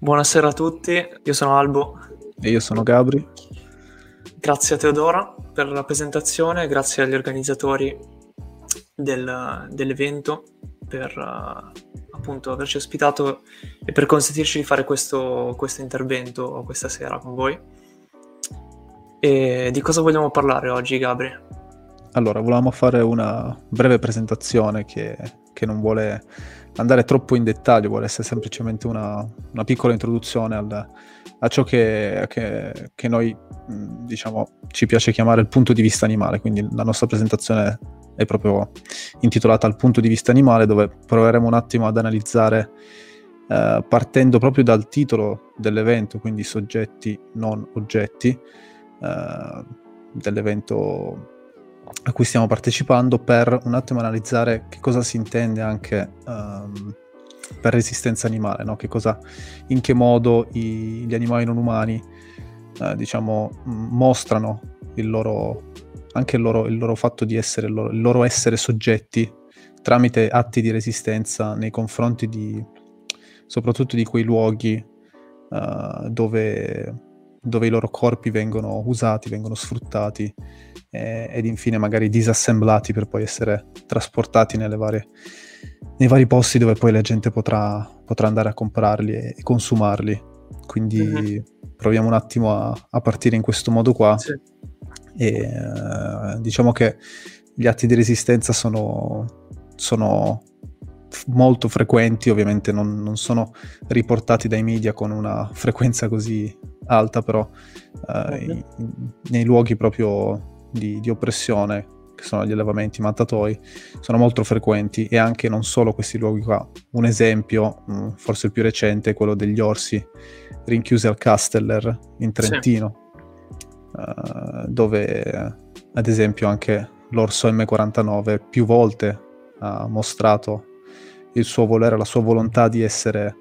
Buonasera a tutti, io sono Albo. E io sono Gabri. Grazie a Teodora per la presentazione, grazie agli organizzatori del, dell'evento per uh, appunto averci ospitato e per consentirci di fare questo, questo intervento questa sera con voi. E di cosa vogliamo parlare oggi, Gabri? Allora, volevamo fare una breve presentazione che, che non vuole andare troppo in dettaglio, vuole essere semplicemente una, una piccola introduzione al, a ciò che, che, che noi diciamo ci piace chiamare il punto di vista animale. Quindi la nostra presentazione è proprio intitolata al punto di vista animale, dove proveremo un attimo ad analizzare. Uh, partendo proprio dal titolo dell'evento, quindi soggetti non oggetti, uh, dell'evento a cui stiamo partecipando per un attimo analizzare che cosa si intende anche um, per resistenza animale, no? che cosa, in che modo i, gli animali non umani eh, diciamo, mostrano il loro, anche il loro, il loro fatto di essere, il loro, il loro, essere soggetti tramite atti di resistenza nei confronti di, soprattutto di quei luoghi uh, dove, dove i loro corpi vengono usati, vengono sfruttati eh, ed infine magari disassemblati per poi essere trasportati varie, nei vari posti dove poi la gente potrà, potrà andare a comprarli e, e consumarli. Quindi mm-hmm. proviamo un attimo a, a, partire in questo modo qua. Sì. E eh, diciamo che gli atti di resistenza sono, sono molto frequenti, ovviamente non, non, sono riportati dai media con una frequenza così alta, però eh, in, nei luoghi proprio di, di oppressione, che sono gli allevamenti mattatoi, sono molto frequenti e anche non solo questi luoghi qua. Un esempio, mm, forse il più recente, è quello degli orsi rinchiusi al Casteller in Trentino, sì. uh, dove ad esempio anche l'orso M49 più volte ha mostrato il suo volere, la sua volontà di essere,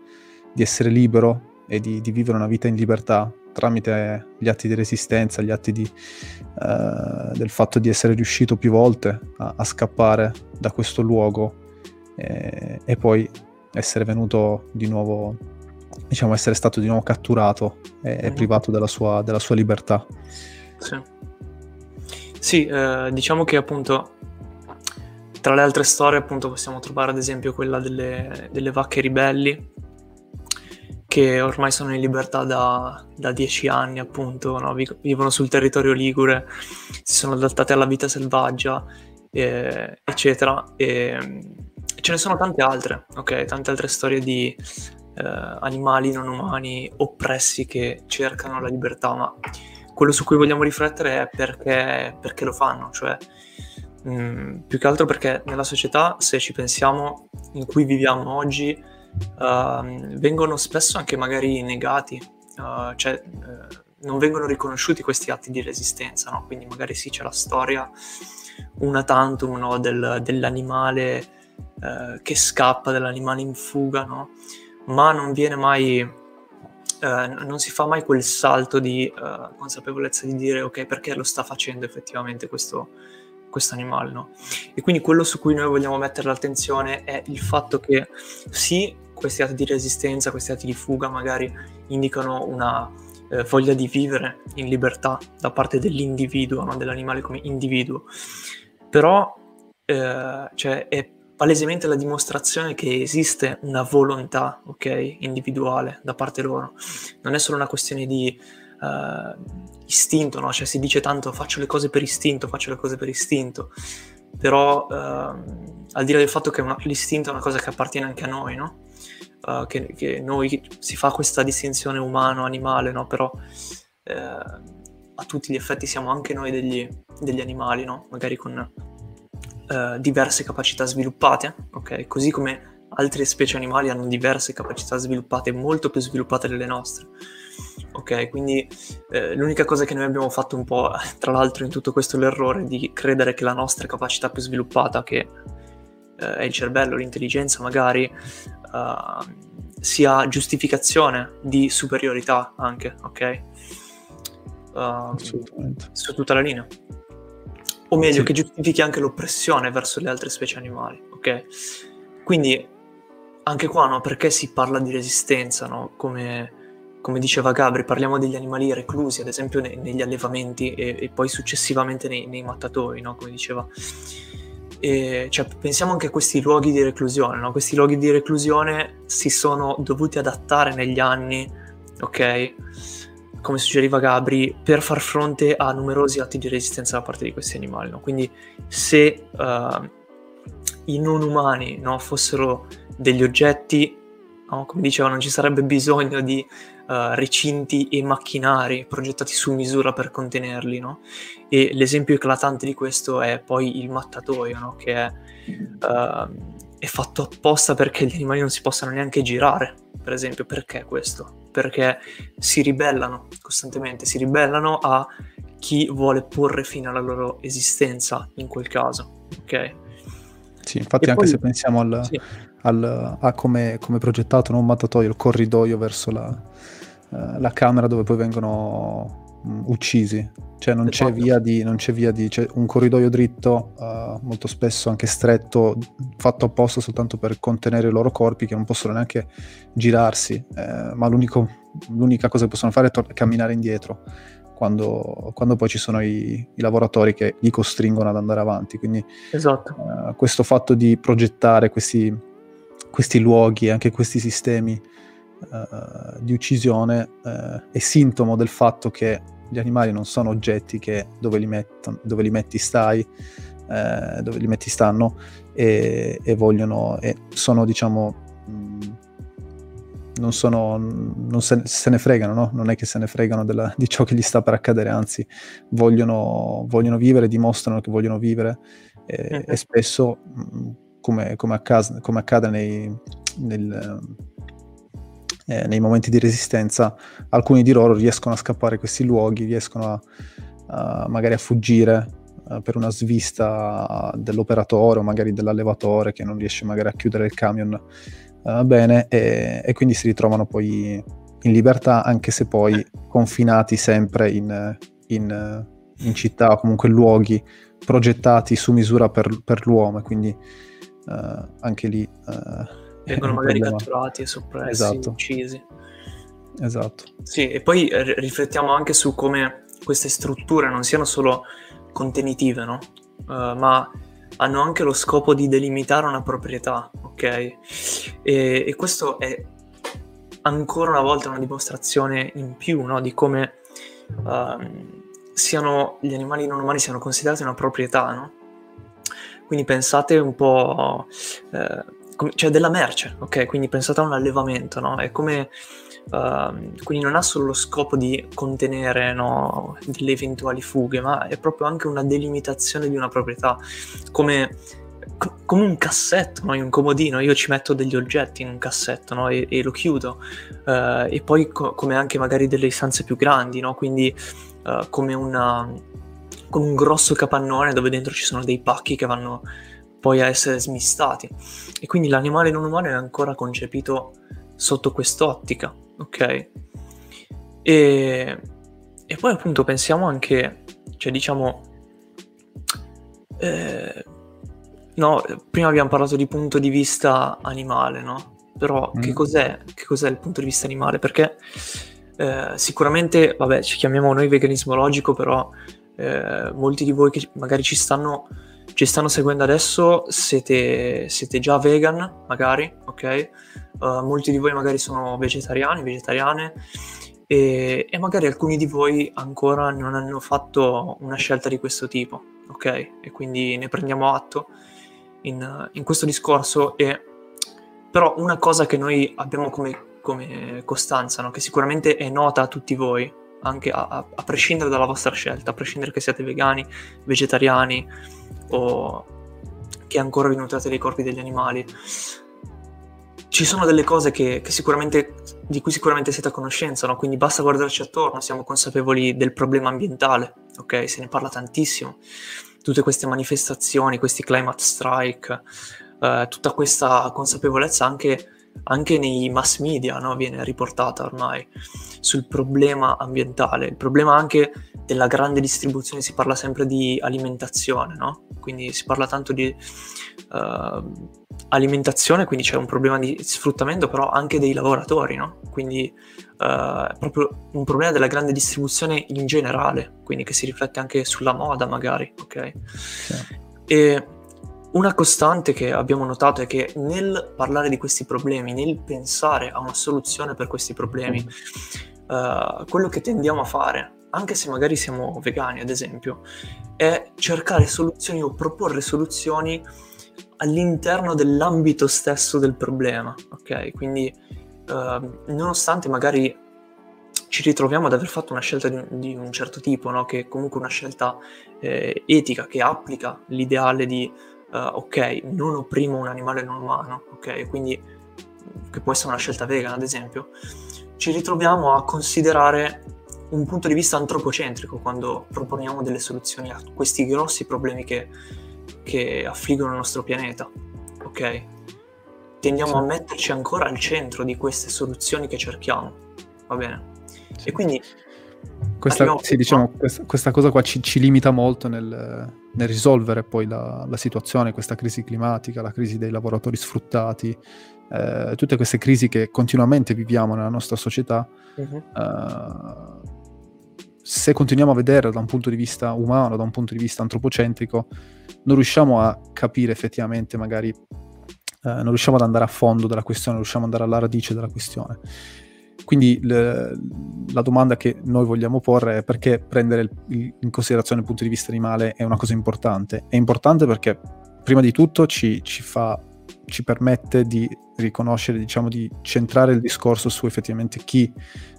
di essere libero e di, di vivere una vita in libertà tramite gli atti di resistenza, gli atti di, uh, del fatto di essere riuscito più volte a, a scappare da questo luogo e, e, poi essere venuto di nuovo, diciamo essere stato di nuovo catturato e, e mhm. privato della sua, della sua, libertà. Sì, sì eh, diciamo che appunto tra le altre storie appunto possiamo trovare ad esempio quella delle, delle vacche ribelli che ormai sono in libertà da, da dieci anni, appunto, no? vivono sul territorio ligure, si sono adattate alla vita selvaggia, eh, eccetera. E, ce ne sono tante altre, ok? Tante altre storie di eh, animali non umani oppressi che cercano la libertà, ma quello su cui vogliamo riflettere è perché, perché lo fanno, cioè mm, più che altro perché nella società, se ci pensiamo, in cui viviamo oggi, uh, vengono spesso anche magari negati, uh, cioè uh, non vengono riconosciuti questi atti di resistenza, no? quindi magari sì c'è la storia una tantum no? Del, dell'animale eh, che scappa, dell'animale in fuga, no? ma non viene mai, eh, non si fa mai quel salto di consapevolezza di dire ok perché lo sta facendo effettivamente questo, questo animale, no? E quindi quello su cui noi vogliamo mettere l'attenzione è il fatto che sì, questi atti di resistenza, questi atti di fuga magari indicano una eh, voglia di vivere in libertà da parte dell'individuo, no? dell'animale come individuo, però eh, cioè, è palesemente la dimostrazione che esiste una volontà ok, individuale da parte loro. Non è solo una questione di uh, istinto, no? Cioè si dice tanto faccio le cose per istinto, faccio le cose per istinto, però uh, al di là del fatto che una, l'istinto è una cosa che appartiene anche a noi, no? Uh, che, che, noi si fa questa distinzione umano-animale, no? Però eh, a tutti gli effetti siamo anche noi degli, degli animali, no? Magari con diverse capacità sviluppate, ok? Così come altre specie animali hanno diverse capacità sviluppate, molto più sviluppate delle nostre. Ok, quindi eh, l'unica cosa che noi abbiamo fatto un po', tra l'altro in tutto questo l'errore di credere che la nostra capacità più sviluppata, che eh, è il cervello, l'intelligenza magari, uh, sia giustificazione di superiorità anche, ok? Uh, su tutta la linea. O meglio, sì. che giustifichi anche l'oppressione verso le altre specie animali, ok? Quindi anche qua, no? Perché si parla di resistenza, no? Come, come diceva Gabri, parliamo degli animali reclusi, ad esempio ne, negli allevamenti e, e, poi successivamente nei, nei mattatori, no? Come diceva. E, cioè, pensiamo anche a questi luoghi di reclusione, no? Questi luoghi di reclusione si sono dovuti adattare negli anni, ok? Come suggeriva Gabri, per far fronte a numerosi atti di resistenza da parte di questi animali, no? Quindi se uh, i non umani no, fossero degli oggetti, no? come dicevo, non ci sarebbe bisogno di uh, recinti e macchinari progettati su misura per contenerli, no? E l'esempio eclatante di questo è poi il mattatoio, no? Che è, uh, è fatto apposta perché gli animali non si possano neanche girare, per esempio. Perché questo? Perché si ribellano costantemente, si ribellano a chi vuole porre fine alla loro esistenza in quel caso, ok? Sì, infatti e anche poi, se pensiamo al, sì. Al, a come è progettato non un mattatoio, il corridoio verso la, uh, la camera dove poi vengono um, uccisi, cioè non c'è, di, non c'è, via di, c'è un corridoio dritto, uh, molto spesso anche stretto, fatto apposta soltanto per contenere i loro corpi che non possono neanche girarsi, eh, ma l'unica cosa che possono fare è tor- camminare indietro quando, quando poi ci sono i, i, lavoratori che li costringono ad andare avanti. Quindi esatto. uh, questo fatto di progettare questi, questi luoghi, anche questi sistemi uh, di uccisione uh, è sintomo del fatto che gli animali non sono oggetti che dove li, metto, dove li metti stai, dove li metti stanno e, e vogliono, e sono diciamo... Mh, non, sono, non se, se, ne fregano, no? non è che se ne fregano della, di ciò che gli sta per accadere, anzi vogliono, vogliono vivere, dimostrano che vogliono vivere e, e spesso, mm, come, come, accade, come accade nei, nel, eh, nei, momenti di resistenza, alcuni di loro riescono a scappare a questi luoghi, riescono a, a magari a fuggire uh, per una svista dell'operatore o magari dell'allevatore che non riesce magari a chiudere il camion uh, bene e, e, quindi si ritrovano poi in libertà anche se poi confinati sempre in, in, in città o comunque luoghi progettati su misura per, per l'uomo. Quindi uh, anche lì uh, vengono magari catturati e soppressi, esatto. uccisi esatto sì e poi riflettiamo anche su come queste strutture non siano solo contenitive no? Uh, ma hanno anche lo scopo di delimitare una proprietà, ok? E, e questo è ancora una volta una dimostrazione in più no? di come uh, siano, gli animali non umani siano considerati una proprietà, no? Quindi pensate un po', eh, com- cioè della merce, ok? Quindi pensate a un allevamento, no? È come Uh, quindi non ha solo lo scopo di contenere no, delle eventuali fughe, ma è proprio anche una delimitazione di una proprietà, come, come un cassetto, no? un comodino, io ci metto degli oggetti in un cassetto no? e, e, lo chiudo, uh, e poi co- come anche magari delle stanze più grandi, quindi uh, come, una, come un grosso capannone dove dentro ci sono dei pacchi che vanno poi a essere smistati. E quindi l'animale non umano è ancora concepito sotto quest'ottica ok? E, e poi appunto pensiamo anche, cioè diciamo, eh, no, prima abbiamo parlato di punto di vista animale, no? Però mm. che, cos'è, che cos'è il punto di vista animale? Perché eh, sicuramente, vabbè, ci chiamiamo noi veganismo logico, però eh, molti di voi che magari ci stanno, ci stanno seguendo adesso siete, siete già vegan, magari, ok? Uh, molti di voi magari sono vegetariani, vegetariane e, e, magari alcuni di voi ancora non hanno fatto una scelta di questo tipo, ok? E quindi ne prendiamo atto in, in questo discorso e però una cosa che noi abbiamo come, come costanza, no? che sicuramente è nota a tutti voi, anche a, a, a, prescindere dalla vostra scelta, a prescindere che siate vegani, vegetariani o che ancora vi nutrate dei corpi degli animali, ci sono delle cose che, che di cui sicuramente siete a conoscenza, no? quindi basta guardarci attorno, siamo consapevoli del problema ambientale, ok? Se ne parla tantissimo. Tutte queste manifestazioni, questi climate strike, eh, tutta questa consapevolezza anche, anche nei mass media no? viene riportata ormai sul problema ambientale, il problema anche della grande distribuzione si parla sempre di alimentazione, no? Quindi si parla tanto di uh, alimentazione, quindi c'è un problema di sfruttamento, però anche dei lavoratori, no? Quindi uh, è proprio un problema della grande distribuzione in generale, quindi che si riflette anche sulla moda magari, ok? Sì. E una costante che abbiamo notato è che nel parlare di questi problemi, nel pensare a una soluzione per questi problemi, uh, quello che tendiamo a fare, anche se magari siamo vegani ad esempio, è cercare soluzioni o proporre soluzioni all'interno dell'ambito stesso del problema, ok? Quindi uh, nonostante magari ci ritroviamo ad aver fatto una scelta di, di un certo tipo, no? che è comunque una scelta eh, etica, che applica l'ideale di uh, ok, non opprimo un animale non umano, ok? Quindi che può essere una scelta vegana ad esempio, ci ritroviamo a considerare un punto di vista antropocentrico quando proponiamo delle soluzioni a questi grossi problemi che che affliggono il nostro pianeta, ok? Tendiamo sì. a metterci ancora al centro di queste soluzioni che cerchiamo, va bene? Sì. E quindi... Questa, sì, diciamo, questa, questa, cosa qua ci, ci limita molto nel, nel risolvere poi la, la, situazione, questa crisi climatica, la crisi dei lavoratori sfruttati, eh, tutte queste crisi che continuamente viviamo nella nostra società. Uh-huh. Eh, se continuiamo a vedere da un punto di vista umano, da un punto di vista antropocentrico, non riusciamo a capire effettivamente, magari, eh, non riusciamo ad andare a fondo della questione, non riusciamo ad andare alla radice della questione. Quindi le, la domanda che noi vogliamo porre è perché prendere il, il, in considerazione il punto di vista animale è una cosa importante. È importante perché prima di tutto ci, ci fa ci permette di riconoscere, diciamo, di centrare il discorso su effettivamente chi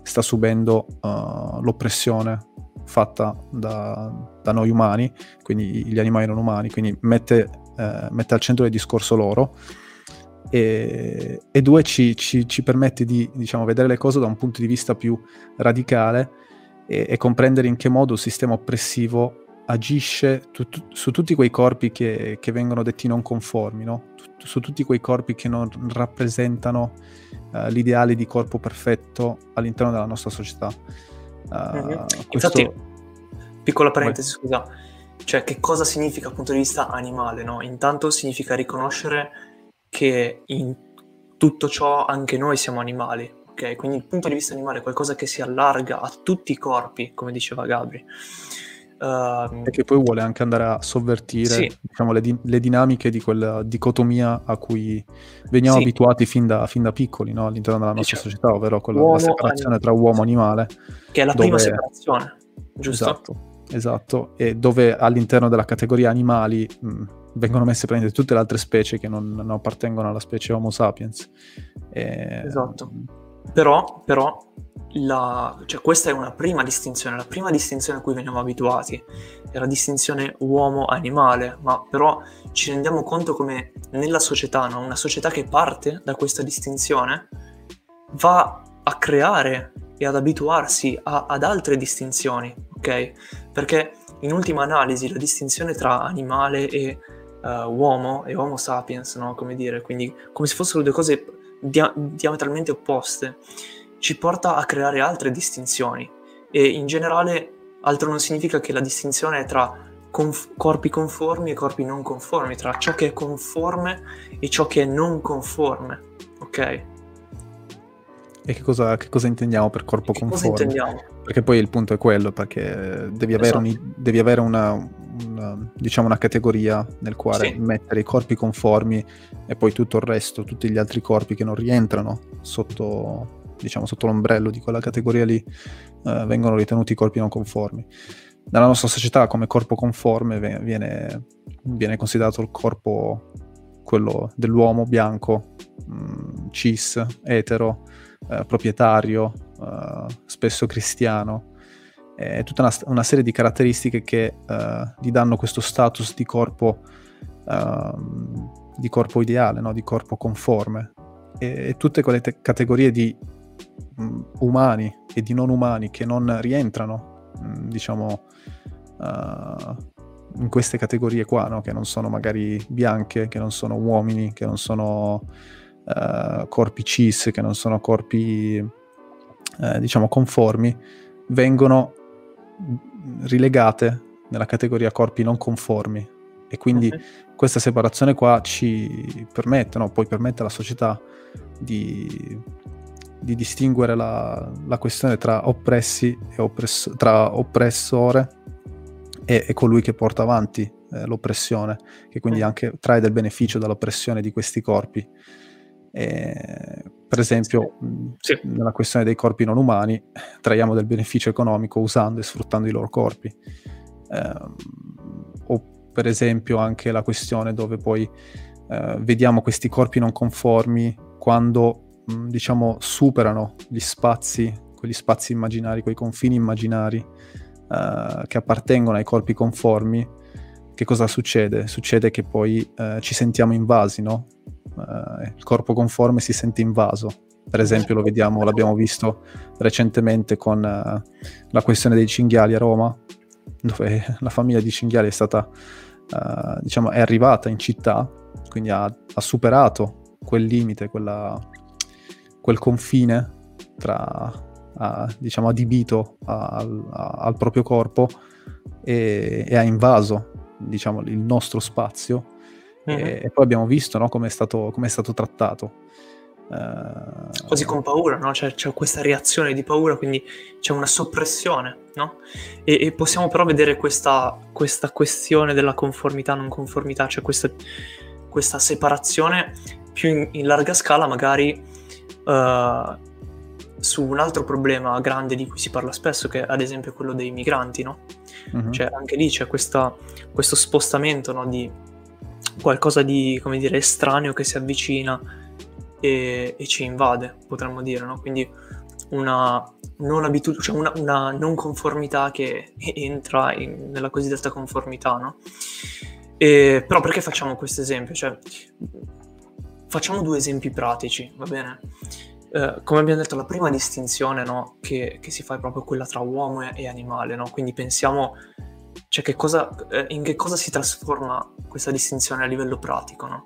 sta subendo uh, l'oppressione fatta da, da, noi umani, quindi gli animali non umani, quindi mette, uh, mette al centro del discorso loro. E, e due ci, ci, ci, permette di diciamo, vedere le cose da un punto di vista più radicale e, e comprendere in che modo il sistema oppressivo agisce tu, tu, su tutti quei corpi che, che vengono detti non conformi, no? tu, su tutti quei corpi che non rappresentano uh, l'ideale di corpo perfetto all'interno della nostra società. Uh, mm-hmm. questo... Infatti, piccola parentesi, Vai. scusa, cioè che cosa significa dal punto di vista animale? No? Intanto significa riconoscere che in tutto ciò anche noi siamo animali, ok? Quindi il punto di vista animale è qualcosa che si allarga a tutti i corpi, come diceva Gabri. Uh, e che poi vuole anche andare a sovvertire sì. diciamo, le, di- le, dinamiche di quella dicotomia a cui veniamo sì. abituati fin da, fin da piccoli no? all'interno della nostra diciamo. società, ovvero quella, la separazione anim- tra uomo e animale. Che è la dove... prima separazione, giusto? Esatto, esatto, e dove all'interno della categoria animali mh, vengono messe praticamente tutte le altre specie che non, non appartengono alla specie Homo sapiens. E... Esatto. Però, però la, cioè questa è una prima distinzione, la prima distinzione a cui veniamo abituati è la distinzione uomo-animale, ma però ci rendiamo conto come nella società, no? una società che parte da questa distinzione, va a creare e ad abituarsi a, ad altre distinzioni, ok? Perché in ultima analisi la distinzione tra animale e uh, uomo e homo sapiens, no? Come dire, quindi come se fossero due cose dia- diametralmente opposte ci porta a creare altre distinzioni e in generale altro non significa che la distinzione è tra conf- corpi conformi e corpi non conformi, tra ciò che è conforme e ciò che è non conforme, ok? E che cosa, che cosa intendiamo per corpo che conforme? Cosa intendiamo? Perché poi il punto è quello, perché devi avere, esatto. un, devi avere una, una, diciamo una categoria nel quale sì. mettere i corpi conformi e poi tutto il resto, tutti gli altri corpi che non rientrano sotto diciamo sotto l'ombrello di quella categoria lì, eh, vengono ritenuti corpi non conformi. Nella nostra società come corpo conforme viene, viene considerato il corpo, quello dell'uomo bianco, mh, mm, cis, etero, eh, proprietario, eh, spesso cristiano. È tutta una, una, serie di caratteristiche che eh, gli danno questo status di corpo, ehm, di corpo ideale, no? di corpo conforme. E, e tutte quelle te- categorie di Mm, umani e di non umani che non rientrano, mm, diciamo, uh, in queste categorie qua, no? che non sono magari bianche, che non sono uomini, che non sono uh, corpi cis, che non sono corpi, uh, diciamo, conformi, vengono rilegate nella categoria corpi non conformi e quindi okay. questa separazione qua ci permette, no? poi permette alla società di, di distinguere la, la, questione tra oppressi e oppress- tra oppressore e, e, colui che porta avanti eh, l'oppressione, che quindi anche trae del beneficio dall'oppressione di questi corpi. E, per esempio, sì. nella questione dei corpi non umani, traiamo del beneficio economico usando e sfruttando i loro corpi. Eh, o per esempio anche la questione dove poi eh, vediamo questi corpi non conformi quando mh, diciamo superano gli spazi, quegli spazi immaginari, quei confini immaginari eh, che appartengono ai corpi conformi, che cosa succede? Succede che poi eh, ci sentiamo invasi, no? Eh, il corpo conforme si sente invaso. Per esempio lo vediamo, l'abbiamo visto recentemente con uh, la questione dei cinghiali a Roma, dove la famiglia di cinghiali è stata uh, diciamo, è arrivata in città, quindi ha, ha superato quel limite, quella, quel confine tra, ha, diciamo, adibito al, al proprio corpo e, e, ha invaso diciamo, il nostro spazio mm-hmm. e, e, poi abbiamo visto no, come è stato, stato trattato. Uh, Quasi con paura, no? C'è, c'è, questa reazione di paura, quindi c'è una soppressione, no? E, e possiamo però vedere questa, questa, questione della conformità, non conformità, cioè questa, questa separazione più in, in, larga scala, magari uh, su un altro problema grande di cui si parla spesso, che è ad esempio quello dei migranti, no? Uh-huh. Cioè anche lì c'è questa, questo spostamento no, di qualcosa di, come dire, estraneo che si avvicina e, e ci invade, potremmo dire, no? Quindi una non abitudine, cioè una, una, non conformità che entra in, nella cosiddetta conformità, no? E, però perché facciamo questo esempio? Cioè, facciamo due esempi pratici, va bene? Eh, come abbiamo detto, la prima distinzione no, che, che, si fa è proprio quella tra uomo e, e animale, no? Quindi pensiamo, cioè che cosa, eh, in che cosa si trasforma questa distinzione a livello pratico, no?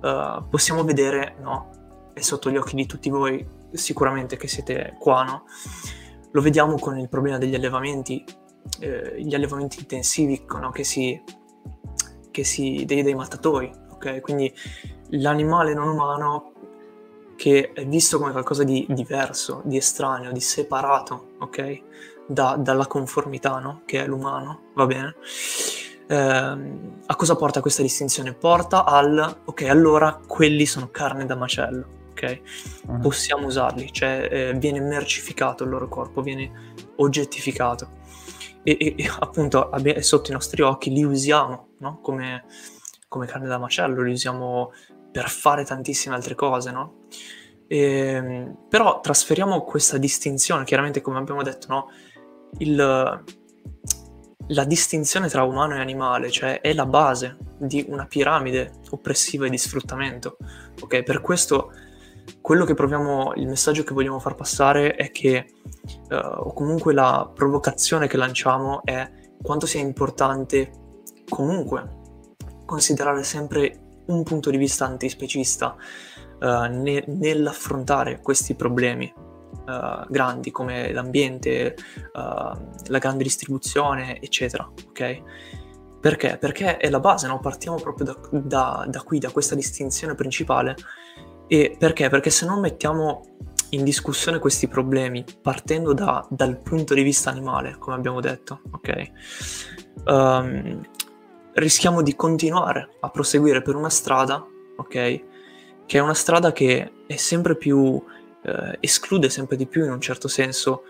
uh, possiamo vedere, no? È sotto gli occhi di tutti voi, sicuramente che siete qua, no? Lo vediamo con il problema degli allevamenti, eh, gli allevamenti intensivi, no? Che si, che si, dei, dei mattatori, ok? Quindi l'animale non umano che è visto come qualcosa di diverso, di estraneo, di separato, ok? Da, dalla conformità, no? Che è l'umano, va bene? eh, a cosa porta questa distinzione? Porta al, ok, allora quelli sono carne da macello, ok? Uh-huh. Possiamo usarli, cioè eh, viene mercificato il loro corpo, viene oggettificato. E, e, e appunto è sotto i nostri occhi, li usiamo, no? Come, come carne da macello, li usiamo per fare tantissime altre cose, no? E, ehm, però trasferiamo questa distinzione, chiaramente come abbiamo detto, no? Il, la distinzione tra umano e animale, cioè è la base di una piramide oppressiva e di sfruttamento. Ok, per questo quello che proviamo, il messaggio che vogliamo far passare è che, uh, o comunque la provocazione che lanciamo è quanto sia importante comunque considerare sempre un punto di vista antispecista uh, ne- nell'affrontare questi problemi uh, grandi come l'ambiente, uh, la grande distribuzione, eccetera. Ok? Perché? Perché è la base, no? partiamo proprio da, da, da qui, da questa distinzione principale. E perché? Perché se non mettiamo in discussione questi problemi partendo da, dal punto di vista animale, come abbiamo detto, ok? Um, rischiamo di continuare a proseguire per una strada, ok? Che è una strada che è sempre più eh, esclude sempre di più in un certo senso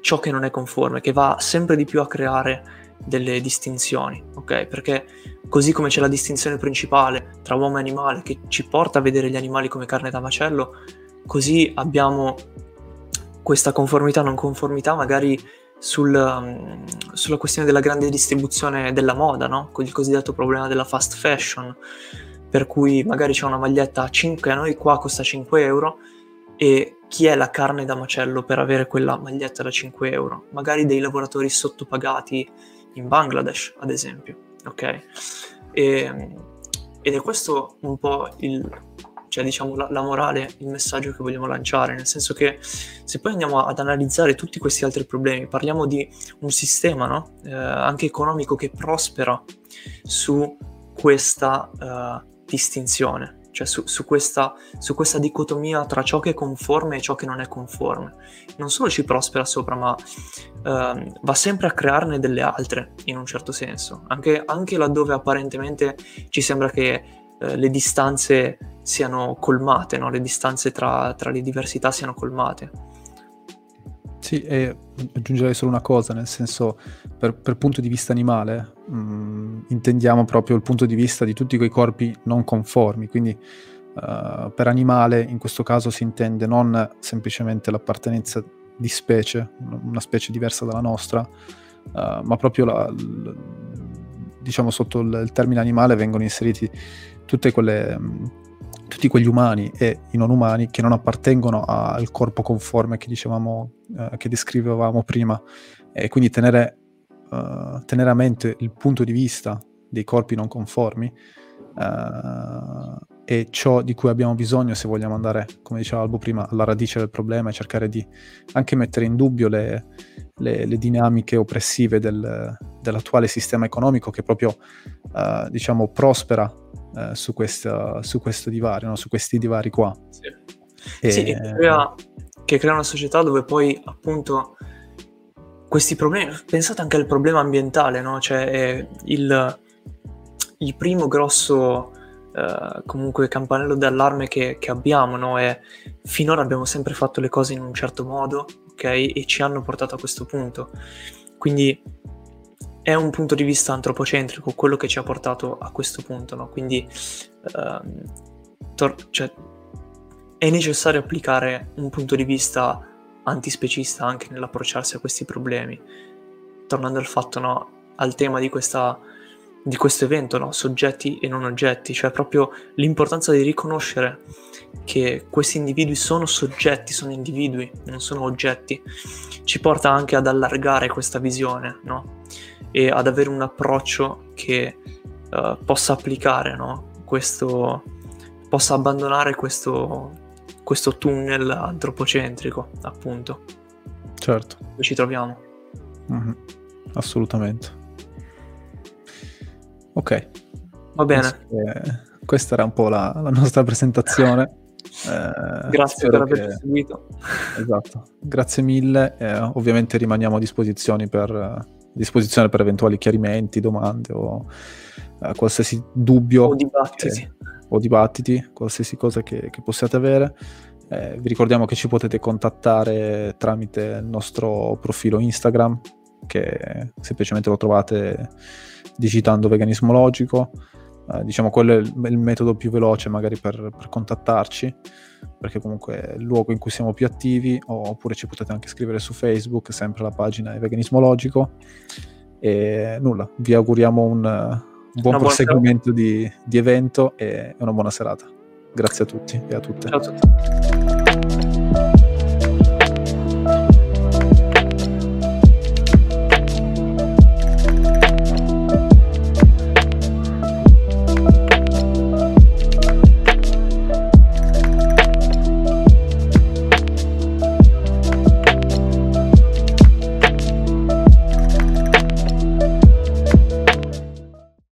ciò che non è conforme, che va sempre di più a creare delle distinzioni, ok? Perché così come c'è la distinzione principale tra uomo e animale che ci porta a vedere gli animali come carne da macello, così abbiamo questa conformità non conformità magari sul, um, sulla questione della grande distribuzione della moda, no? Con il cosiddetto problema della fast fashion, per cui magari c'è una maglietta a 5, a noi qua costa 5 euro, e chi è la carne da macello per avere quella maglietta da 5 euro? Magari dei lavoratori sottopagati in Bangladesh, ad esempio, ok? E, ed è questo un po' il, cioè diciamo la, la, morale, il messaggio che vogliamo lanciare, nel senso che se poi andiamo ad analizzare tutti questi altri problemi, parliamo di un sistema no? eh, anche economico che prospera su questa uh, distinzione, cioè su, su, questa, su, questa, dicotomia tra ciò che è conforme e ciò che non è conforme. Non solo ci prospera sopra, ma uh, va sempre a crearne delle altre, in un certo senso, anche, anche laddove apparentemente ci sembra che uh, le distanze siano colmate, no? le distanze tra, tra le diversità siano colmate. Sì, e aggiungerei solo una cosa, nel senso, per, per punto di vista animale, mh, mm, intendiamo proprio il punto di vista di tutti quei corpi non conformi, quindi uh, per animale in questo caso si intende non semplicemente l'appartenenza di specie, una specie diversa dalla nostra, uh, ma proprio la, l, diciamo sotto il, il, termine animale vengono inseriti tutte quelle... Mh, tutti quegli umani e i non umani che non appartengono al corpo conforme che dicevamo, eh, che descrivevamo prima. E quindi tenere, uh, tenere, a mente il punto di vista dei corpi non conformi uh, e ciò di cui abbiamo bisogno se vogliamo andare, come diceva Albo prima, alla radice del problema e cercare di anche mettere in dubbio le, le, le dinamiche oppressive del, dell'attuale sistema economico che proprio, uh, diciamo, prospera eh, su, questa, su, questo divario, no? su questi divari qua. Sì, e... sì che, crea, che, crea, una società dove poi appunto questi problemi, pensate anche al problema ambientale, no? cioè il, il primo grosso Uh, comunque campanello d'allarme che, che abbiamo, no? È finora abbiamo sempre fatto le cose in un certo modo, ok? E ci hanno portato a questo punto. Quindi è un punto di vista antropocentrico quello che ci ha portato a questo punto, no? Quindi ehm, tor- cioè, è necessario applicare un punto di vista antispecista anche nell'approcciarsi a questi problemi. Tornando al fatto, no, al tema di, questa, di questo evento, no? soggetti e non oggetti, cioè proprio l'importanza di riconoscere che questi individui sono soggetti, sono individui, non sono oggetti, ci porta anche ad allargare questa visione, no? E ad avere un approccio che uh, possa applicare no? questo, possa abbandonare questo, questo tunnel antropocentrico, appunto. Certo. Dove ci troviamo. Mm-hmm. Assolutamente. Ok. Va bene. Questa era un po' la, la nostra presentazione. Eh, Grazie per averci che... seguito. Esatto. Grazie mille. Eh, ovviamente rimaniamo a disposizione per disposizione per eventuali chiarimenti, domande o uh, qualsiasi dubbio o dibattiti. Che, o dibattiti, qualsiasi cosa che, che possiate avere. Eh, vi ricordiamo che ci potete contattare tramite il nostro profilo Instagram, che semplicemente lo trovate digitando veganismo logico. Eh, diciamo quello è il, il, metodo più veloce magari per, per, contattarci, perché comunque è il luogo in cui siamo più attivi, oppure ci potete anche scrivere su Facebook, sempre la pagina è veganismo logico. E nulla, vi auguriamo un, un buon proseguimento di, di evento e una buona serata. Grazie a tutti e a tutte. Ciao a tutti.